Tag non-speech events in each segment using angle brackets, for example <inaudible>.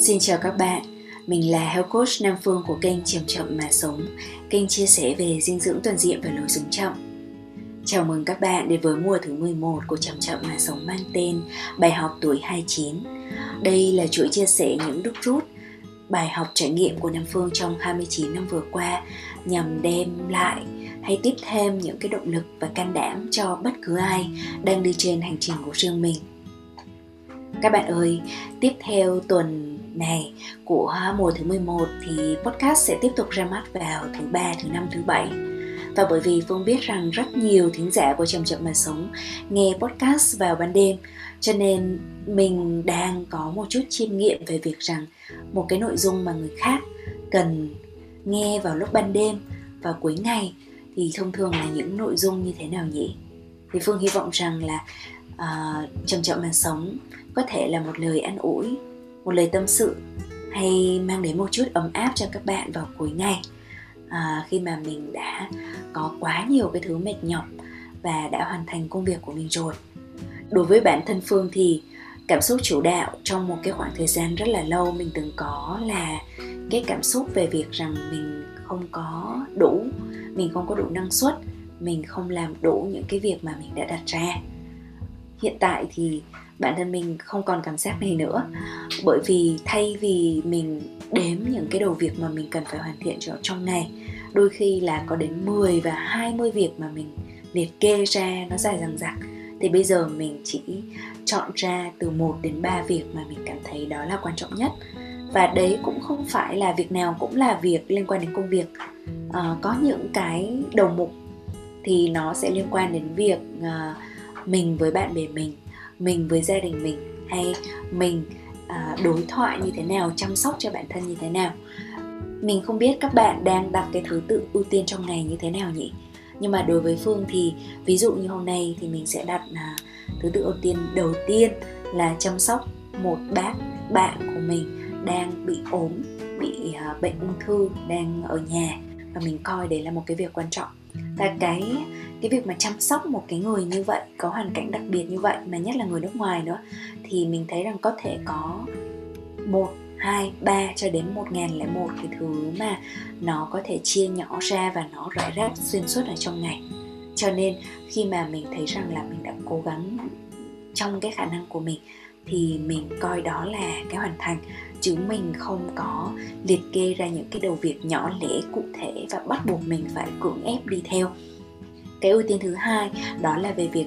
Xin chào các bạn, mình là Health Coach Nam Phương của kênh Chậm Chậm Mà Sống, kênh chia sẻ về dinh dưỡng toàn diện và lối sống chậm. Chào mừng các bạn đến với mùa thứ 11 của Chậm Chậm Mà Sống mang tên Bài học tuổi 29. Đây là chuỗi chia sẻ những đúc rút, bài học trải nghiệm của Nam Phương trong 29 năm vừa qua nhằm đem lại hay tiếp thêm những cái động lực và can đảm cho bất cứ ai đang đi trên hành trình của riêng mình. Các bạn ơi, tiếp theo tuần này của mùa thứ 11 thì podcast sẽ tiếp tục ra mắt vào thứ ba, thứ năm, thứ bảy. Và bởi vì Phương biết rằng rất nhiều thính giả của Chậm Chậm Mà Sống nghe podcast vào ban đêm cho nên mình đang có một chút chiêm nghiệm về việc rằng một cái nội dung mà người khác cần nghe vào lúc ban đêm và cuối ngày thì thông thường là những nội dung như thế nào nhỉ? Thì Phương hy vọng rằng là uh, Chậm Chậm Mà Sống có thể là một lời an ủi một lời tâm sự hay mang đến một chút ấm áp cho các bạn vào cuối ngày. À, khi mà mình đã có quá nhiều cái thứ mệt nhọc và đã hoàn thành công việc của mình rồi. Đối với bản thân phương thì cảm xúc chủ đạo trong một cái khoảng thời gian rất là lâu mình từng có là cái cảm xúc về việc rằng mình không có đủ mình không có đủ năng suất mình không làm đủ những cái việc mà mình đã đặt ra. Hiện tại thì bản thân mình không còn cảm giác này nữa. Bởi vì thay vì mình đếm những cái đầu việc mà mình cần phải hoàn thiện trong ngày đôi khi là có đến 10 và 20 việc mà mình liệt kê ra nó dài dằng dặc thì bây giờ mình chỉ chọn ra từ 1 đến 3 việc mà mình cảm thấy đó là quan trọng nhất. Và đấy cũng không phải là việc nào cũng là việc liên quan đến công việc. À, có những cái đầu mục thì nó sẽ liên quan đến việc à, mình với bạn bè mình mình với gia đình mình hay mình à, đối thoại như thế nào chăm sóc cho bản thân như thế nào. Mình không biết các bạn đang đặt cái thứ tự ưu tiên trong ngày như thế nào nhỉ? Nhưng mà đối với phương thì ví dụ như hôm nay thì mình sẽ đặt là thứ tự ưu tiên đầu tiên là chăm sóc một bác bạn của mình đang bị ốm bị uh, bệnh ung thư đang ở nhà. Và mình coi đấy là một cái việc quan trọng và cái cái việc mà chăm sóc một cái người như vậy, có hoàn cảnh đặc biệt như vậy, mà nhất là người nước ngoài nữa, thì mình thấy rằng có thể có một, hai, ba cho đến một ngàn lẻ một cái thứ mà nó có thể chia nhỏ ra và nó rải rác xuyên suốt ở trong ngày. Cho nên khi mà mình thấy rằng là mình đã cố gắng trong cái khả năng của mình thì mình coi đó là cái hoàn thành. Chứ mình không có liệt kê ra những cái đầu việc nhỏ lẻ, cụ thể và bắt buộc mình phải cưỡng ép đi theo. Cái ưu tiên thứ hai đó là về việc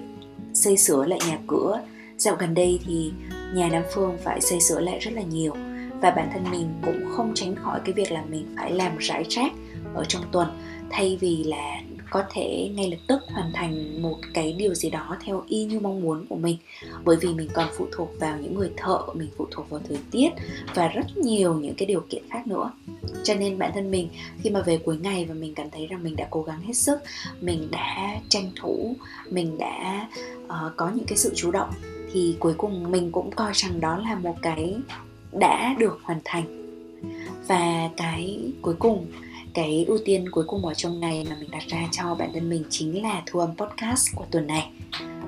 xây sửa lại nhà cửa. Dạo gần đây thì nhà nam phương phải xây sửa lại rất là nhiều và bản thân mình cũng không tránh khỏi cái việc là mình phải làm rải rác ở trong tuần, thay vì là có thể ngay lập tức hoàn thành một cái điều gì đó theo y như mong muốn của mình. Bởi vì mình còn phụ thuộc vào những người thợ mình phụ thuộc vào thời tiết và rất nhiều những cái điều kiện khác nữa. Cho nên bản thân mình khi mà về cuối ngày và mình cảm thấy rằng mình đã cố gắng hết sức mình đã tranh thủ mình đã uh, có những cái sự chủ động thì cuối cùng mình cũng coi rằng đó là một cái đã được hoàn thành. Và cái cuối cùng cái ưu tiên cuối cùng ở trong ngày mà mình đặt ra cho bản thân mình chính là thu âm podcast của tuần này.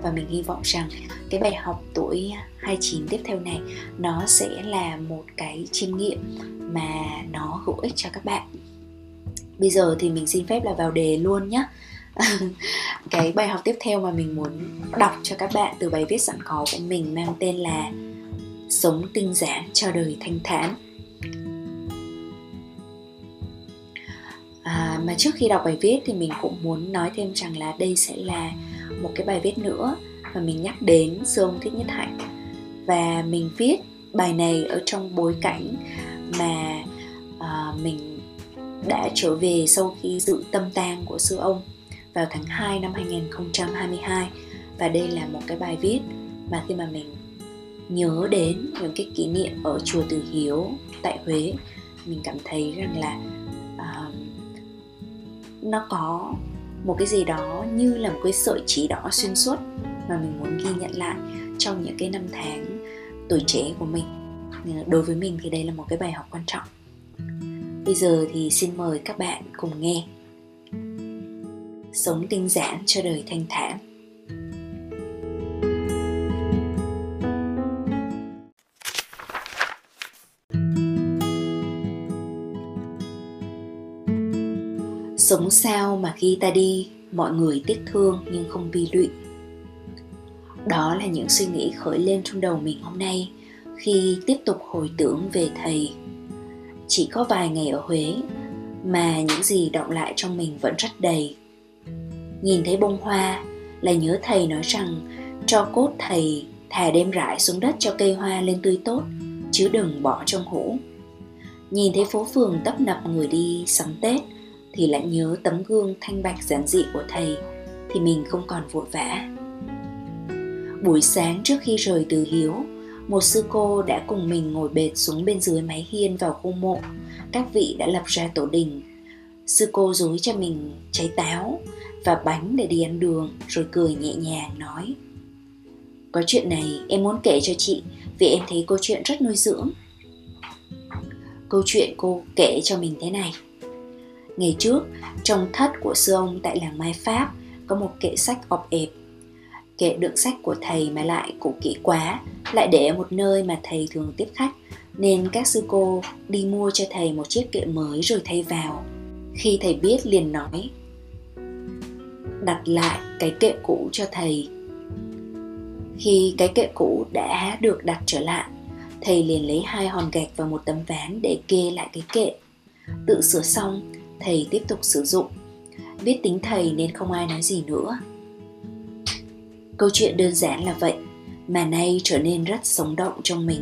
Và mình hy vọng rằng cái bài học tuổi 29 tiếp theo này, nó sẽ là một cái chiêm nghiệm mà nó hữu ích cho các bạn. Bây giờ thì mình xin phép là vào đề luôn nhé <laughs> cái bài học tiếp theo mà mình muốn đọc cho các bạn từ bài viết sẵn có của mình mang tên là sống tinh giản cho đời thanh thản. Mà trước khi đọc bài viết thì mình cũng muốn nói thêm rằng là đây sẽ là một cái bài viết nữa mà mình nhắc đến sư ông thích nhất hạnh. Và mình viết bài này ở trong bối cảnh mà uh, mình đã trở về sau khi dự tâm tang của sư ông vào tháng 2 năm 2022 và đây là một cái bài viết mà khi mà mình nhớ đến những cái kỷ niệm ở chùa Từ Hiếu tại Huế mình cảm thấy rằng là uh, nó có một cái gì đó như là một cái sợi chỉ đỏ xuyên suốt mà mình muốn ghi nhận lại trong những cái năm tháng tuổi trẻ của mình. Đối với mình thì đây là một cái bài học quan trọng. Bây giờ thì xin mời các bạn cùng nghe. Sống tinh giản cho đời thanh thản. Sống sao mà khi ta đi, mọi người tiếc thương nhưng không bi lụy. Đó là những suy nghĩ khởi lên trong đầu mình hôm nay khi tiếp tục hồi tưởng về thầy. Chỉ có vài ngày ở huế mà những gì động lại trong mình vẫn rất đầy. Nhìn thấy bông hoa là nhớ thầy nói rằng, cho cốt thầy thà đem rải xuống đất cho cây hoa lên tươi tốt, chứ đừng bỏ trong hũ. Nhìn thấy phố phường tấp nập người đi sắm tết thì lại nhớ tấm gương thanh bạch giản dị của thầy, thì mình không còn vội vã. Buổi sáng trước khi rời từ hiếu, một sư cô đã cùng mình ngồi bệt xuống bên dưới mái hiên vào khu mộ. Các vị đã lập ra tổ đình. Sư cô dối cho mình trái táo và bánh để đi ăn đường, rồi cười nhẹ nhàng nói, có chuyện này em muốn kể cho chị, vì em thấy câu chuyện rất nuôi dưỡng. Câu chuyện cô kể cho mình thế này ngày trước, trong thất của sư ông tại làng mai pháp, có một kệ sách ọp ẹp. Kệ đựng sách của thầy mà lại cũ kỹ quá, lại để ở một nơi mà thầy thường tiếp khách, nên các sư cô đi mua cho thầy một chiếc kệ mới rồi thay vào. Khi thầy biết liền nói, đặt lại cái kệ cũ cho thầy. Khi cái kệ cũ đã được đặt trở lại, thầy liền lấy hai hòn gạch và một tấm ván để kê lại cái kệ. Tự sửa xong thầy tiếp tục sử dụng. Biết tính thầy nên không ai nói gì nữa. Câu chuyện đơn giản là vậy, mà nay trở nên rất sống động trong mình.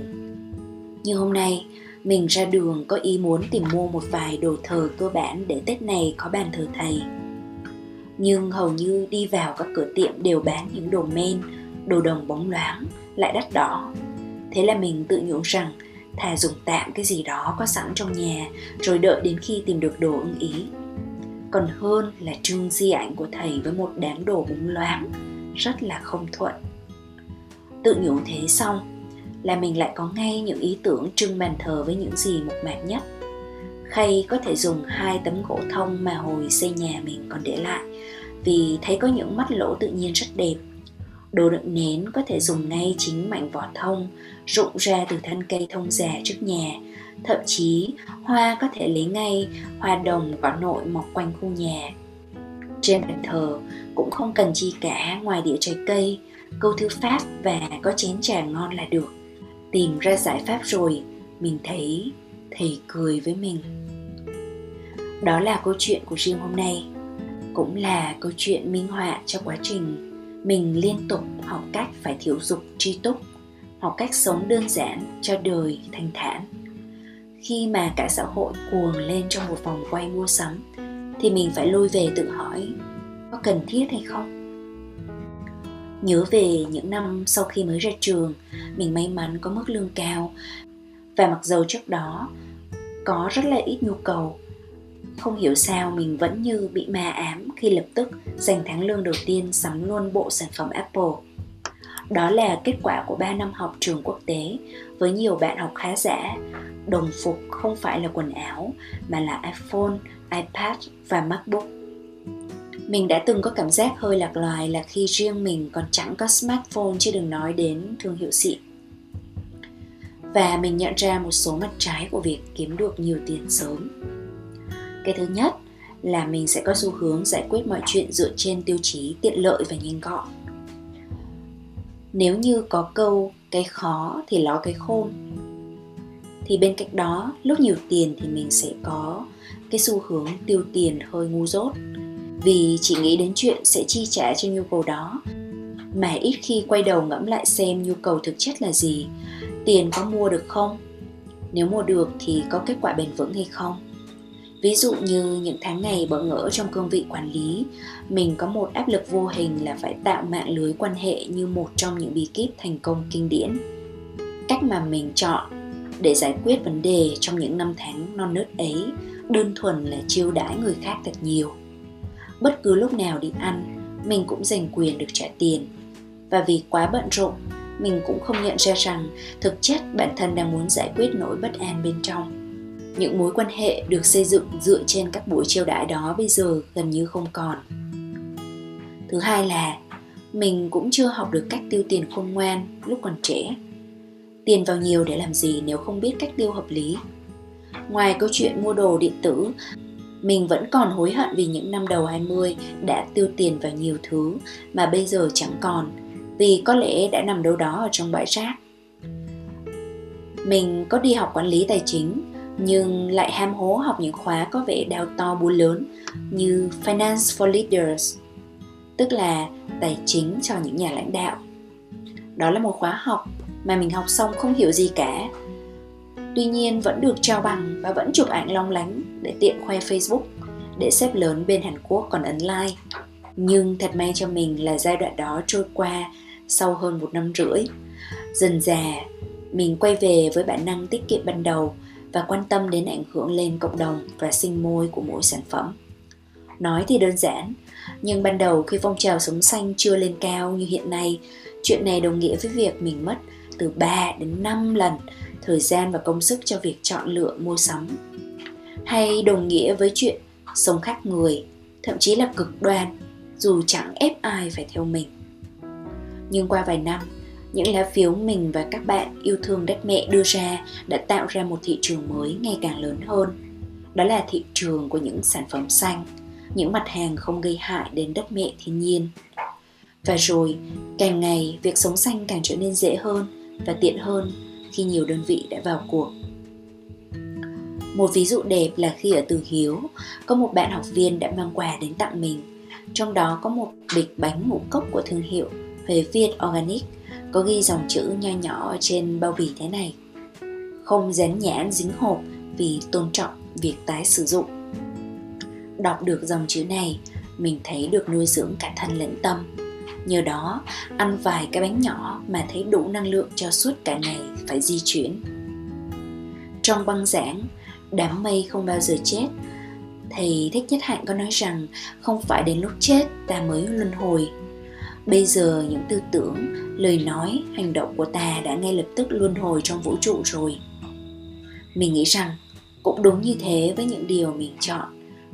Như hôm nay, mình ra đường có ý muốn tìm mua một vài đồ thờ cơ bản để tết này có bàn thờ thầy. Nhưng hầu như đi vào các cửa tiệm đều bán những đồ men, đồ đồng bóng loáng, lại đắt đỏ. Thế là mình tự nhủ rằng thà dùng tạm cái gì đó có sẵn trong nhà, rồi đợi đến khi tìm được đồ ưng ý. Còn hơn là trưng di ảnh của thầy với một đám đồ búng loáng, rất là không thuận. Tự nhủ thế xong, là mình lại có ngay những ý tưởng trưng bàn thờ với những gì mộc mạc nhất. Khay có thể dùng hai tấm gỗ thông mà hồi xây nhà mình còn để lại, vì thấy có những mắt lỗ tự nhiên rất đẹp đồ đựng nến có thể dùng ngay chính mảnh vỏ thông, rụng ra từ thân cây thông già trước nhà. Thậm chí, hoa có thể lấy ngay, hoa đồng có nội mọc quanh khu nhà. Trên bàn thờ cũng không cần chi cả ngoài đĩa trái cây, câu thư pháp và có chén trà ngon là được. Tìm ra giải pháp rồi, mình thấy, thầy cười với mình. Đó là câu chuyện của riêng hôm nay, cũng là câu chuyện minh họa cho quá trình mình liên tục học cách phải thiếu dục tri túc, học cách sống đơn giản cho đời thanh thản. Khi mà cả xã hội cuồng lên trong một vòng quay mua sắm, thì mình phải lôi về tự hỏi, có cần thiết hay không? Nhớ về những năm sau khi mới ra trường, mình may mắn có mức lương cao. Và mặc dầu trước đó có rất là ít nhu cầu không hiểu sao mình vẫn như bị ma ám khi lập tức dành tháng lương đầu tiên sắm luôn bộ sản phẩm Apple. Đó là kết quả của 3 năm học trường quốc tế với nhiều bạn học khá giả. Đồng phục không phải là quần áo mà là iPhone, iPad và MacBook. Mình đã từng có cảm giác hơi lạc loài là khi riêng mình còn chẳng có smartphone chứ đừng nói đến thương hiệu xịn. Và mình nhận ra một số mặt trái của việc kiếm được nhiều tiền sớm cái thứ nhất là mình sẽ có xu hướng giải quyết mọi chuyện dựa trên tiêu chí tiện lợi và nhanh gọn. Nếu như có câu cái khó thì ló cái khôn thì bên cạnh đó, lúc nhiều tiền thì mình sẽ có cái xu hướng tiêu tiền hơi ngu dốt. Vì chỉ nghĩ đến chuyện sẽ chi trả cho nhu cầu đó, mà ít khi quay đầu ngẫm lại xem nhu cầu thực chất là gì, tiền có mua được không, nếu mua được thì có kết quả bền vững hay không ví dụ như những tháng ngày bỡ ngỡ trong cương vị quản lý, mình có một áp lực vô hình là phải tạo mạng lưới quan hệ như một trong những bí kíp thành công kinh điển. Cách mà mình chọn để giải quyết vấn đề trong những năm tháng non nớt ấy đơn thuần là chiêu đãi người khác thật nhiều. Bất cứ lúc nào đi ăn, mình cũng giành quyền được trả tiền. Và vì quá bận rộn, mình cũng không nhận ra rằng thực chất bản thân đang muốn giải quyết nỗi bất an bên trong những mối quan hệ được xây dựng dựa trên các buổi chiêu đãi đó bây giờ gần như không còn. Thứ hai là, mình cũng chưa học được cách tiêu tiền khôn ngoan lúc còn trẻ. Tiền vào nhiều để làm gì nếu không biết cách tiêu hợp lý? Ngoài câu chuyện mua đồ điện tử, mình vẫn còn hối hận vì những năm đầu 20 đã tiêu tiền vào nhiều thứ mà bây giờ chẳng còn, vì có lẽ đã nằm đâu đó ở trong bãi rác. Mình có đi học quản lý tài chính nhưng lại ham hố học những khóa có vẻ đào to búa lớn như Finance for Leaders, tức là tài chính cho những nhà lãnh đạo. Đó là một khóa học mà mình học xong không hiểu gì cả. Tuy nhiên vẫn được trao bằng và vẫn chụp ảnh long lánh để tiện khoe Facebook để xếp lớn bên Hàn Quốc còn ấn like. Nhưng thật may cho mình là giai đoạn đó trôi qua sau hơn một năm rưỡi. Dần già mình quay về với bản năng tiết kiệm ban đầu và quan tâm đến ảnh hưởng lên cộng đồng và sinh môi của mỗi sản phẩm. Nói thì đơn giản, nhưng ban đầu khi phong trào sống xanh chưa lên cao như hiện nay, chuyện này đồng nghĩa với việc mình mất từ 3 đến 5 lần thời gian và công sức cho việc chọn lựa mua sắm. Hay đồng nghĩa với chuyện sống khác người, thậm chí là cực đoan, dù chẳng ép ai phải theo mình. Nhưng qua vài năm, những lá phiếu mình và các bạn yêu thương đất mẹ đưa ra đã tạo ra một thị trường mới ngày càng lớn hơn. Đó là thị trường của những sản phẩm xanh, những mặt hàng không gây hại đến đất mẹ thiên nhiên. Và rồi, càng ngày việc sống xanh càng trở nên dễ hơn và tiện hơn khi nhiều đơn vị đã vào cuộc. Một ví dụ đẹp là khi ở Từ Hiếu, có một bạn học viên đã mang quà đến tặng mình. Trong đó có một bịch bánh ngũ cốc của thương hiệu Huế Việt Organic có ghi dòng chữ nho nhỏ trên bao bì thế này. Không dán nhãn dính hộp vì tôn trọng việc tái sử dụng. Đọc được dòng chữ này, mình thấy được nuôi dưỡng cả thân lẫn tâm. Nhờ đó, ăn vài cái bánh nhỏ mà thấy đủ năng lượng cho suốt cả ngày phải di chuyển. Trong băng giảng, đám mây không bao giờ chết thầy thích nhất hạnh có nói rằng không phải đến lúc chết ta mới luân hồi bây giờ những tư tưởng, lời nói, hành động của ta đã ngay lập tức luân hồi trong vũ trụ rồi. Mình nghĩ rằng cũng đúng như thế với những điều mình chọn,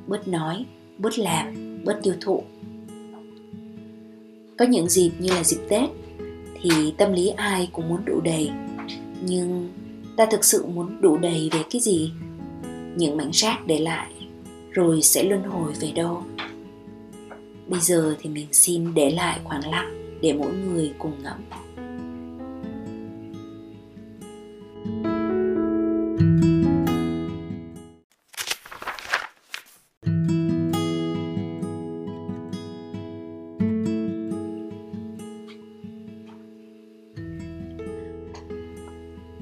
bớt nói, bớt làm, bớt tiêu thụ. Có những dịp như là dịp tết thì tâm lý ai cũng muốn đủ đầy. Nhưng ta thực sự muốn đủ đầy về cái gì? Những mảnh rác để lại rồi sẽ luân hồi về đâu? Bây giờ thì mình xin để lại khoảng lặng để mỗi người cùng ngẫm.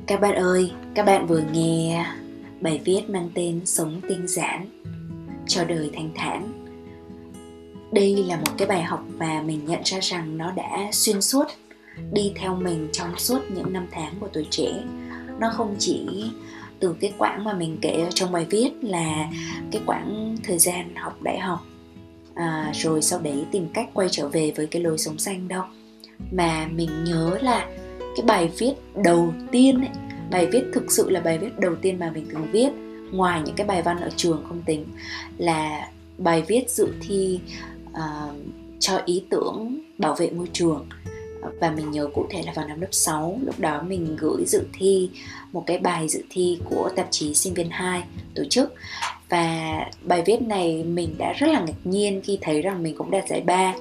Các bạn ơi, các bạn vừa nghe bài viết mang tên Sống tinh giản cho đời thanh thản đây là một cái bài học và mình nhận ra rằng nó đã xuyên suốt đi theo mình trong suốt những năm tháng của tuổi trẻ. Nó không chỉ từ cái quãng mà mình kể trong bài viết là cái quãng thời gian học đại học à, rồi sau đấy tìm cách quay trở về với cái lối sống xanh đâu. Mà mình nhớ là cái bài viết đầu tiên ấy, bài viết thực sự là bài viết đầu tiên mà mình từng viết ngoài những cái bài văn ở trường không tính là bài viết dự thi uh, cho ý tưởng bảo vệ môi trường. Và mình nhớ cụ thể là vào năm lớp 6 lúc đó mình gửi dự thi một cái bài dự thi của tạp chí sinh viên 2 tổ chức. Và bài viết này mình đã rất là ngạc nhiên khi thấy rằng mình cũng đạt giải ba.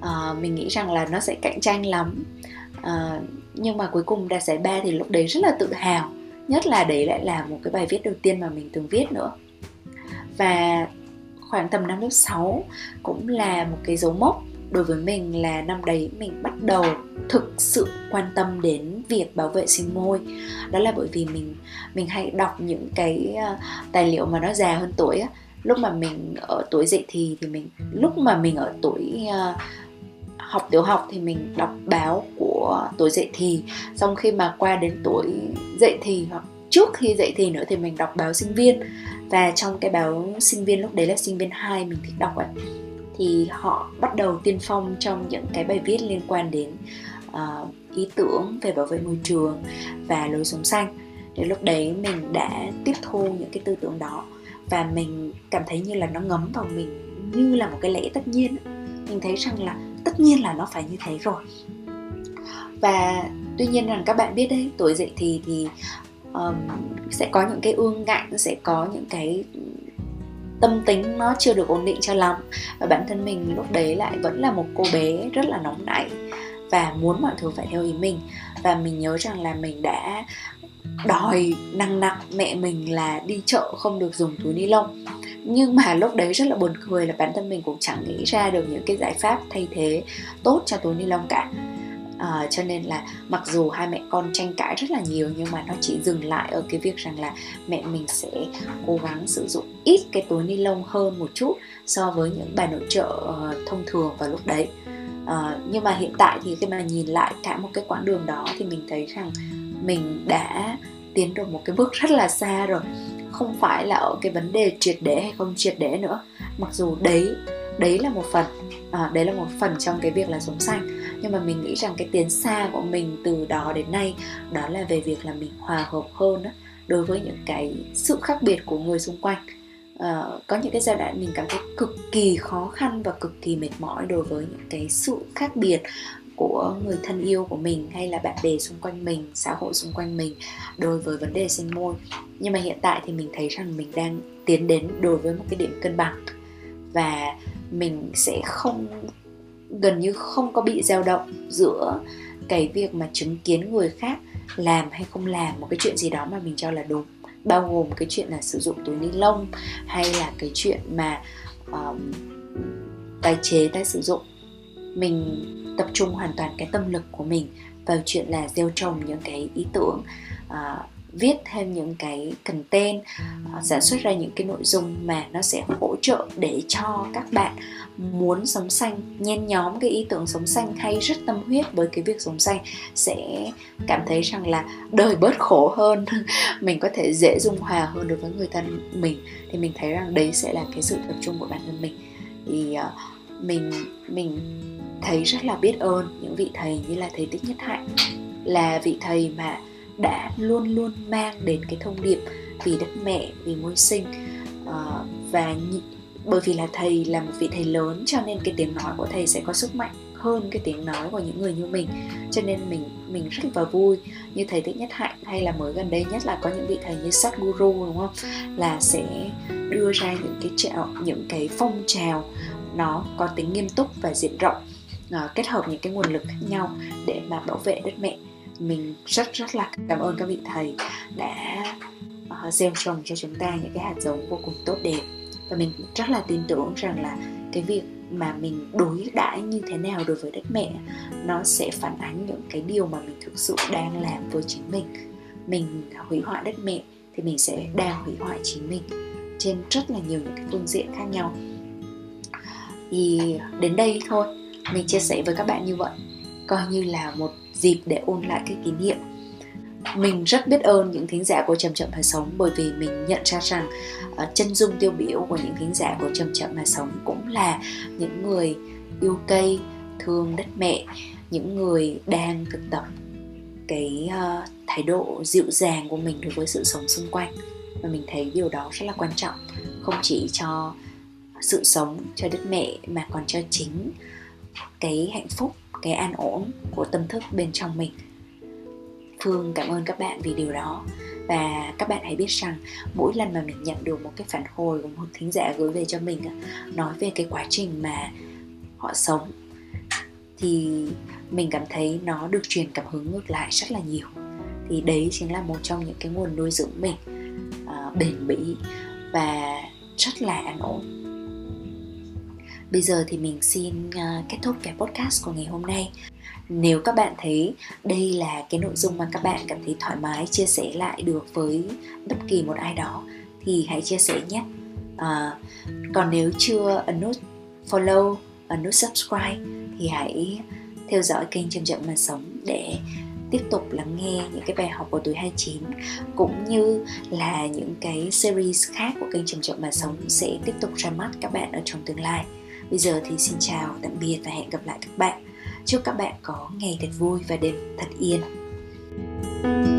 À, mình nghĩ rằng là nó sẽ cạnh tranh lắm. À, nhưng mà cuối cùng đạt giải ba thì lúc đấy rất là tự hào nhất là đấy lại là một cái bài viết đầu tiên mà mình từng viết nữa. Và khoảng tầm năm lớp 6 cũng là một cái dấu mốc. Đối với mình là năm đấy mình bắt đầu thực sự quan tâm đến việc bảo vệ sinh môi. Đó là bởi vì mình mình hay đọc những cái ờ, tài liệu mà nó già hơn tuổi á. Lúc mà mình ở tuổi dậy thì thì mình lúc mà mình ở tuổi uh, học tiểu học thì mình đọc báo của tuổi dậy thì. Xong khi mà qua đến tuổi dậy thì hoặc trước khi dậy thì nữa thì mình đọc báo sinh viên và trong cái báo sinh viên lúc đấy là sinh viên 2 mình thích đọc ấy thì họ bắt đầu tiên phong trong những cái bài viết liên quan đến uh, ý tưởng về bảo vệ môi trường và lối sống xanh. Thì lúc đấy mình đã tiếp thu những cái tư tưởng đó và mình cảm thấy như là nó ngấm vào mình như là một cái lẽ tất nhiên mình thấy rằng là tất nhiên là nó phải như thế rồi. Và tuy nhiên rằng các bạn biết đấy tuổi dậy thì thì um, sẽ có những cái ương ngạnh sẽ có những cái tâm tính nó chưa được ổn định cho lắm. Và bản thân mình lúc đấy lại vẫn là một cô bé rất là nóng nảy và muốn mọi thứ phải theo ý mình. Và mình nhớ rằng là mình đã đòi năng nặng mẹ mình là đi chợ không được dùng túi ni lông. Nhưng mà lúc đấy rất là buồn cười là bản thân mình cũng chẳng nghĩ ra được những cái giải pháp thay thế tốt cho túi ni lông cả à, cho nên là mặc dù hai mẹ con tranh cãi rất là nhiều nhưng mà nó chỉ dừng lại ở cái việc rằng là mẹ mình sẽ cố gắng sử dụng ít cái túi ni lông hơn một chút so với những bà nội trợ uh, thông thường vào lúc đấy. Uh, nhưng mà hiện tại thì khi mà nhìn lại cả một cái quãng đường đó thì mình thấy rằng mình đã tiến được một cái bước rất là xa rồi. Không phải là ở cái vấn đề triệt để hay không triệt để nữa. Mặc dù đấy đấy là một phần à, đấy là một phần trong cái việc là sống xanh nhưng mà mình nghĩ rằng cái tiến xa của mình từ đó đến nay đó là về việc là mình hòa hợp hơn đó, đối với những cái sự khác biệt của người xung quanh. Uh, có những cái giai đoạn mình cảm thấy cực kỳ khó khăn và cực kỳ mệt mỏi đối với những cái sự khác biệt của người thân yêu của mình hay là bạn bè xung quanh mình xã hội xung quanh mình đối với vấn đề sinh môi. Nhưng mà hiện tại thì mình thấy rằng mình đang tiến đến đối với một cái điểm cân bằng và mình sẽ không gần như không có bị dao động giữa cái việc mà chứng kiến người khác làm hay không làm một cái chuyện gì đó mà mình cho là đúng. Bao gồm cái chuyện là sử dụng túi ni lông hay là cái chuyện mà um, tái chế tái sử dụng. Mình tập trung hoàn toàn cái tâm lực của mình vào chuyện là gieo trồng những cái ý tưởng uh, viết thêm những cái content uh, sản xuất ra những cái nội dung mà nó sẽ hỗ trợ để cho các bạn muốn sống xanh. Nhen nhóm cái ý tưởng sống xanh hay rất tâm huyết với cái việc sống xanh sẽ cảm thấy rằng là đời bớt khổ hơn. <laughs> Mình có thể dễ dung hòa hơn đối với người thân mình. Thì mình thấy rằng đấy sẽ là cái sự tập trung của bản thân mình. Thì uh, mình mình thấy rất là biết ơn những vị thầy như là thầy tích nhất hạnh là vị thầy mà đã luôn luôn mang đến cái thông điệp vì đất mẹ, vì môi sinh. Ờ, và bởi vì là thầy là một vị thầy lớn cho nên cái tiếng nói của thầy sẽ có sức mạnh hơn cái tiếng nói của những người như mình. Cho nên mình mình rất là vui. Như thầy thích nhất hạnh hay là mới gần đây nhất là có những vị thầy như Sadhguru, đúng không? Là sẽ đưa ra những cái trào những cái phong trào nó có tính nghiêm túc và diện rộng ờ, kết hợp những cái nguồn lực khác nhau để mà bảo vệ đất mẹ mình rất rất là cảm ơn các vị thầy đã uh, gieo trồng cho chúng ta những cái hạt giống vô cùng tốt đẹp. Và mình rất là tin tưởng rằng là cái việc mà mình đối đãi như thế nào đối với đất mẹ nó sẽ phản ánh những cái điều mà mình thực sự đang làm với chính mình. Mình hủy hoại đất mẹ thì mình sẽ đang hủy hoại chính mình trên rất là nhiều những cái phương diện khác nhau. Thì đến đây thôi mình chia sẻ với các bạn như vậy. Coi như là một dịp để ôn lại cái kỷ niệm. Mình rất biết ơn những thính giả của chậm chậm mà sống bởi vì mình nhận ra rằng uh, chân dung tiêu biểu của những thính giả của chậm chậm mà sống cũng là những người yêu cây thương đất mẹ những người đang thực tập cái uh, thái độ dịu dàng của mình đối với sự sống xung quanh. Và mình thấy điều đó rất là quan trọng không chỉ cho sự sống cho đất mẹ mà còn cho chính cái hạnh phúc cái an ổn của tâm thức bên trong mình. Phương cảm ơn các bạn vì điều đó. Và các bạn hãy biết rằng mỗi lần mà mình nhận được một cái phản hồi của một thính giả gửi về cho mình nói về cái quá trình mà họ sống thì mình cảm thấy nó được truyền cảm hứng ngược lại rất là nhiều. Thì đấy chính là một trong những cái nguồn nuôi dưỡng mình uh, bền bỉ và rất là an ổn. Bây giờ thì mình xin à, kết thúc cái podcast của ngày hôm nay. Nếu các bạn thấy đây là cái nội dung mà các bạn cảm thấy thoải mái chia sẻ lại được với bất kỳ một ai đó thì hãy chia sẻ nhé. À, còn nếu chưa ấn nút follow, ấn nút subscribe thì hãy theo dõi kênh Chậm Chậm Mà Sống để tiếp tục lắng nghe những cái bài học của tuổi 29 cũng như là những cái series khác của kênh Chậm Chậm Mà Sống sẽ tiếp tục ra mắt các bạn ở trong tương lai. Bây giờ thì xin chào, tạm biệt và hẹn gặp lại các bạn. Chúc các bạn có ngày thật vui và đêm thật yên. thank you